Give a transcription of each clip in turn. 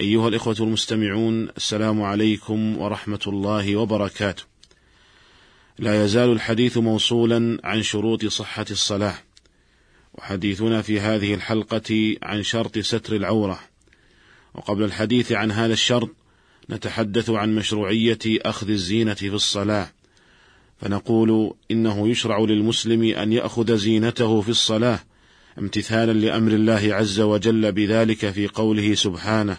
أيها الإخوة المستمعون السلام عليكم ورحمة الله وبركاته. لا يزال الحديث موصولا عن شروط صحة الصلاة، وحديثنا في هذه الحلقة عن شرط ستر العورة. وقبل الحديث عن هذا الشرط نتحدث عن مشروعية أخذ الزينة في الصلاة. فنقول إنه يشرع للمسلم أن يأخذ زينته في الصلاة امتثالا لأمر الله عز وجل بذلك في قوله سبحانه: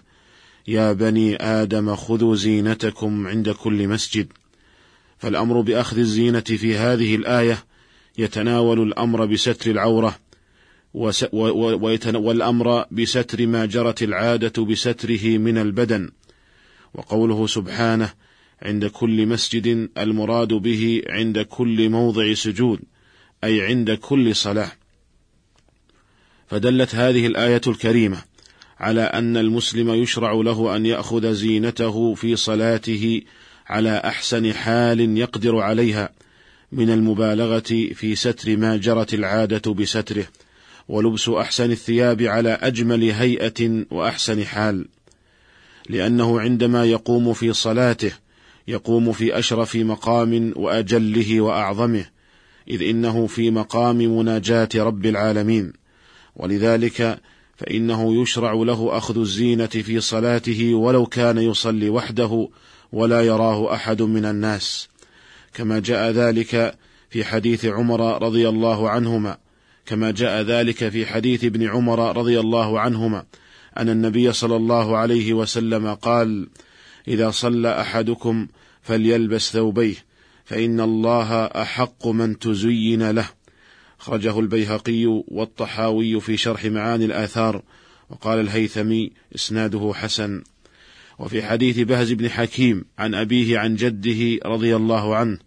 يا بني آدم خذوا زينتكم عند كل مسجد. فالأمر بأخذ الزينة في هذه الآية يتناول الأمر بستر العورة والأمر بستر ما جرت العادة بستره من البدن. وقوله سبحانه عند كل مسجد المراد به عند كل موضع سجود أي عند كل صلاة. فدلت هذه الآية الكريمة على أن المسلم يشرع له أن يأخذ زينته في صلاته على أحسن حال يقدر عليها من المبالغة في ستر ما جرت العادة بستره ولبس أحسن الثياب على أجمل هيئة وأحسن حال. لأنه عندما يقوم في صلاته يقوم في أشرف مقام وأجله وأعظمه إذ إنه في مقام مناجاة رب العالمين. ولذلك فإنه يشرع له أخذ الزينة في صلاته ولو كان يصلي وحده ولا يراه أحد من الناس. كما جاء ذلك في حديث عمر رضي الله عنهما. كما جاء ذلك في حديث ابن عمر رضي الله عنهما. أن النبي صلى الله عليه وسلم قال إذا صلى أحدكم فليلبس ثوبيه فإن الله أحق من تزين له. أخرجه البيهقي والطحاوي في شرح معاني الآثار وقال الهيثمي إسناده حسن. وفي حديث بهز بن حكيم عن أبيه عن جده رضي الله عنه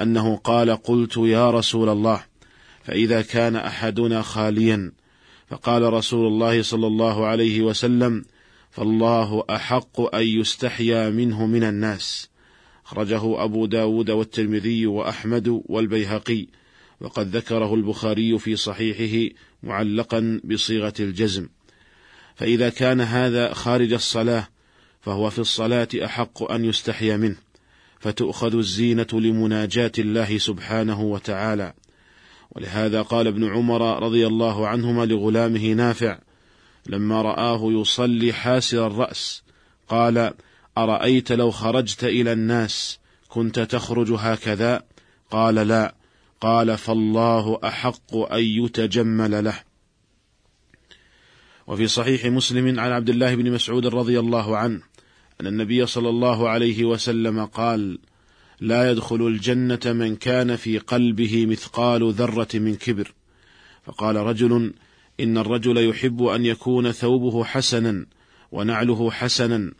أنه قال قلت يا رسول الله فإذا كان أحدنا خاليا فقال رسول الله صلى الله عليه وسلم فالله أحق أن يستحيا منه من الناس أخرجه أبو داود والترمذي وأحمد والبيهقي. وقد ذكره البخاري في صحيحه معلقا بصيغة الجزم. فإذا كان هذا خارج الصلاة فهو في الصلاة أحق أن يستحيا منه فتؤخذ الزينة لمناجاة الله سبحانه وتعالى. ولهذا قال ابن عمر رضي الله عنهما لغلامه نافع لما رآه يصلي حاسر الرأس قال أرأيت لو خرجت إلى الناس كنت تخرج هكذا؟ قال لا. قال فالله أحق أن يتجمل له. وفي صحيح مسلم عن عبد الله بن مسعود رضي الله عنه أن النبي صلى الله عليه وسلم قال لا يدخل الجنة من كان في قلبه مثقال ذرة من كبر فقال رجل إن الرجل يحب أن يكون ثوبه حسنا ونعله حسنا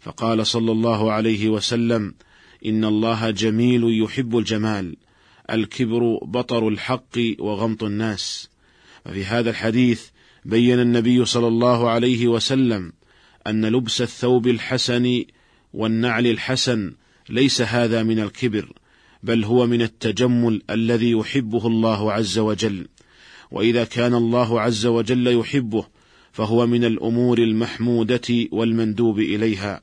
فقال صلى الله عليه وسلم إن الله جميل يحب الجمال الكبر بطر الحق وغمط الناس. وفي هذا الحديث بين النبي صلى الله عليه وسلم أن لبس الثوب الحسن والنعل الحسن ليس هذا من الكبر بل هو من التجمل الذي يحبه الله عز وجل. وإذا كان الله عز وجل يحبه فهو من الأمور المحمودة والمندوب إليها.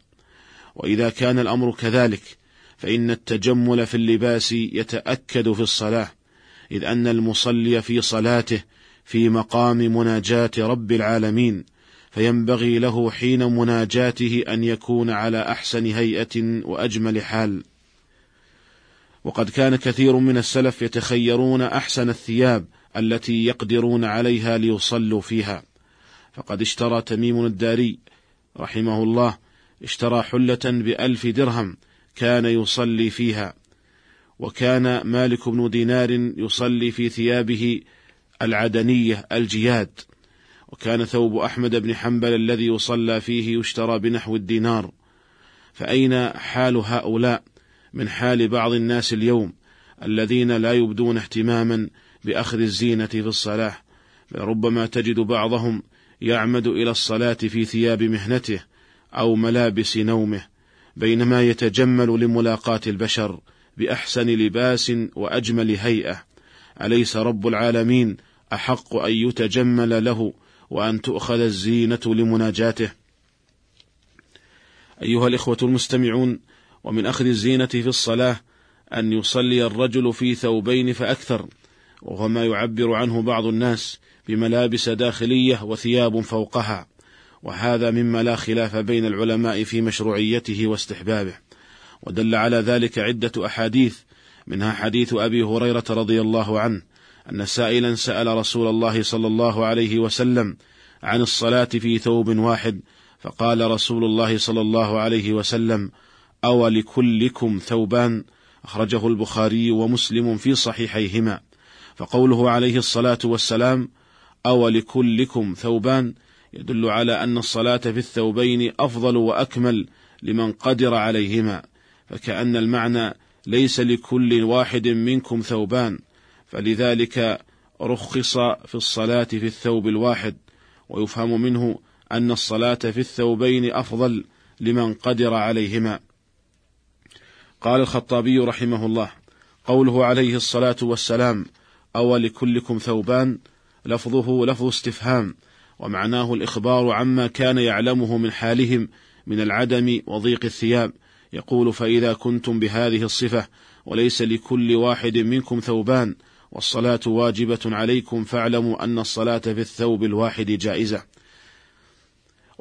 وإذا كان الأمر كذلك فإن التجمل في اللباس يتأكد في الصلاة إذ أن المصلي في صلاته في مقام مناجاة رب العالمين فينبغي له حين مناجاته أن يكون على أحسن هيئة وأجمل حال. وقد كان كثير من السلف يتخيرون أحسن الثياب التي يقدرون عليها ليصلوا فيها. فقد اشترى تميم الداري رحمه الله اشترى حلة بألف درهم كان يصلي فيها وكان مالك بن دينار يصلي في ثيابه العدنية الجياد. وكان ثوب أحمد بن حنبل الذي يصلى فيه يشترى بنحو الدينار. فأين حال هؤلاء من حال بعض الناس اليوم الذين لا يبدون اهتماما بأخذ الزينة في الصلاة؟ بل ربما تجد بعضهم يعمد إلى الصلاة في ثياب مهنته أو ملابس نومه. بينما يتجمل لملاقاة البشر بأحسن لباس وأجمل هيئة. أليس رب العالمين أحق أن يتجمل له وأن تؤخذ الزينة لمناجاته؟ أيها الإخوة المستمعون ومن أخذ الزينة في الصلاة أن يصلي الرجل في ثوبين فأكثر وهو ما يعبر عنه بعض الناس بملابس داخلية وثياب فوقها. وهذا مما لا خلاف بين العلماء في مشروعيته واستحبابه. ودل على ذلك عدة أحاديث منها حديث أبي هريرة رضي الله عنه أن سائلا سأل رسول الله صلى الله عليه وسلم عن الصلاة في ثوب واحد فقال رسول الله صلى الله عليه وسلم أو لكلكم ثوبان؟ أخرجه البخاري ومسلم في صحيحيهما. فقوله عليه الصلاة والسلام أو لكلكم ثوبان؟ يدل على أن الصلاة في الثوبين أفضل وأكمل لمن قدر عليهما فكأن المعنى ليس لكل واحد منكم ثوبان فلذلك رخص في الصلاة في الثوب الواحد ويفهم منه أن الصلاة في الثوبين أفضل لمن قدر عليهما. قال الخطابي رحمه الله قوله عليه الصلاة والسلام أو لكلكم ثوبان؟ لفظه لفظ استفهام ومعناه الإخبار عما كان يعلمه من حالهم من العدم وضيق الثياب. يقول فإذا كنتم بهذه الصفة وليس لكل واحد منكم ثوبان والصلاة واجبة عليكم فاعلموا أن الصلاة في الثوب الواحد جائزة.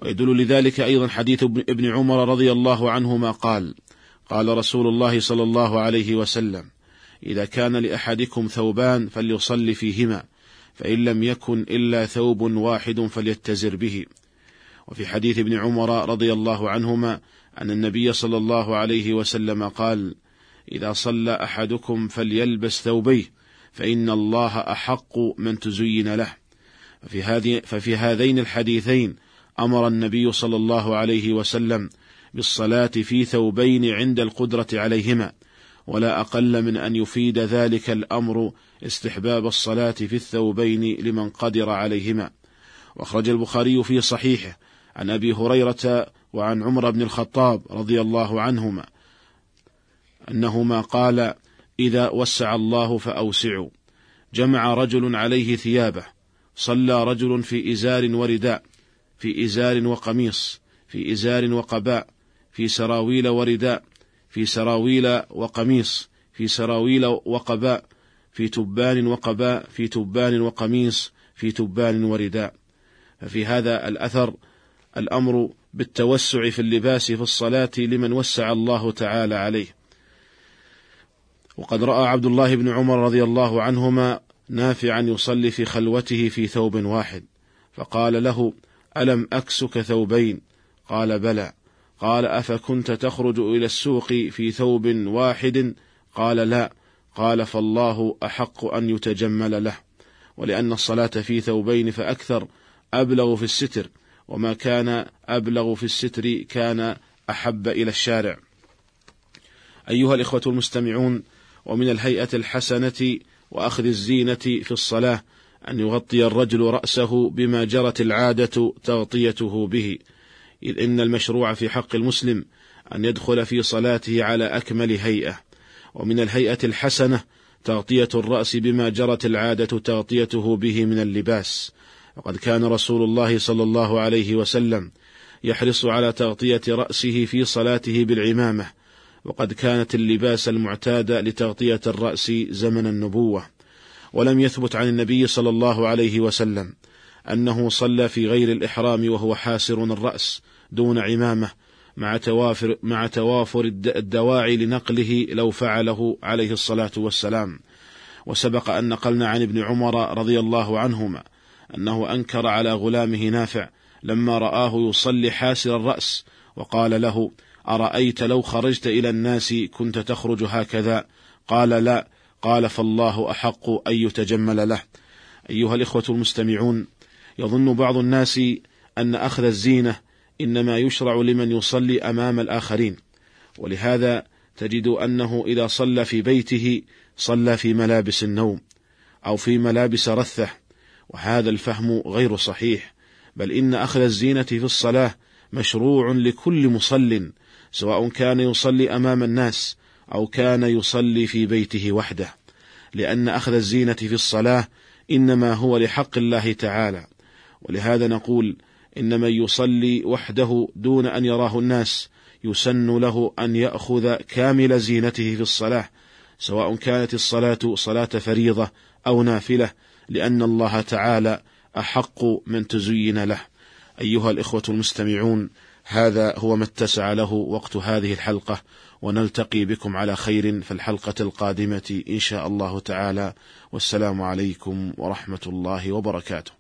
ويدل لذلك أيضا حديث ابن عمر رضي الله عنهما قال قال رسول الله صلى الله عليه وسلم إذا كان لأحدكم ثوبان فليصلي فيهما فإن لم يكن إلا ثوب واحد فليتزر به. وفي حديث ابن عمر رضي الله عنهما أن النبي صلى الله عليه وسلم قال إذا صلى أحدكم فليلبس ثوبيه فإن الله أحق من تزين له. ففي, هذه ففي هذين الحديثين أمر النبي صلى الله عليه وسلم بالصلاة في ثوبين عند القدرة عليهما ولا أقل من أن يفيد ذلك الأمر استحباب الصلاة في الثوبين لمن قدر عليهما. وأخرج البخاري في صحيحه عن أبي هريرة وعن عمر بن الخطاب رضي الله عنهما أنهما قال إذا وسع الله فأوسعوا. جمع رجل عليه ثيابه صلى رجل في إزار ورداء في إزار وقميص في إزار وقباء في سراويل ورداء في سراويل وقميص في سراويل وقباء في تبان وقباء في تبان وقميص في تبان ورداء. ففي هذا الأثر الأمر بالتوسع في اللباس في الصلاة لمن وسع الله تعالى عليه. وقد رأى عبد الله بن عمر رضي الله عنهما نافعا يصلي في خلوته في ثوب واحد فقال له ألم أكسك ثوبين؟ قال بلى. قال أفكنت تخرج إلى السوق في ثوب واحد؟ قال لا. قال فالله أحق أن يتجمل له. ولأن الصلاة في ثوبين فأكثر. أبلغ في الستر. وما كان أبلغ في الستر كان أحب إلى الشارع. أيها الإخوة المستمعون ومن الهيئة الحسنة وأخذ الزينة في الصلاة أن يغطي الرجل رأسه بما جرت العادة تغطيته به. إذ إن المشروع في حق المسلم أن يدخل في صلاته على أكمل هيئة. ومن الهيئة الحسنة تغطية الرأس بما جرت العادة تغطيته به من اللباس. وقد كان رسول الله صلى الله عليه وسلم يحرص على تغطية رأسه في صلاته بالعمامة. وقد كانت اللباس المعتاد لتغطية الرأس زمن النبوة. ولم يثبت عن النبي صلى الله عليه وسلم. أنه صلى في غير الإحرام وهو حاسر الرأس دون عمامة مع توافر, مع توافر الدواعي لنقله لو فعله عليه الصلاة والسلام. وسبق أن نقلنا عن ابن عمر رضي الله عنهما أنه أنكر على غلامه نافع لما رآه يصلي حاسر الرأس وقال له أرأيت لو خرجت إلى الناس كنت تخرج هكذا؟ قال لا. قال فالله أحق أن يتجمل له. أيها الإخوة المستمعون يظن بعض الناس أن أخذ الزينة إنما يشرع لمن يصلي أمام الآخرين ولهذا تجد أنه إذا صلى في بيته صلى في ملابس النوم أو في ملابس رثة وهذا الفهم غير صحيح بل إن أخذ الزينة في الصلاة مشروع لكل مصل سواء كان يصلي أمام الناس أو كان يصلي في بيته وحده لأن أخذ الزينة في الصلاة إنما هو لحق الله تعالى. ولهذا نقول إن من يصلي وحده دون أن يراه الناس يسن له أن يأخذ كامل زينته في الصلاة سواء كانت الصلاة صلاة فريضة أو نافلة لأن الله تعالى أحق من تزين له. أيها الإخوة المستمعون هذا هو ما اتسع له وقت هذه الحلقة ونلتقي بكم على خير في الحلقة القادمة إن شاء الله تعالى. والسلام عليكم ورحمة الله وبركاته.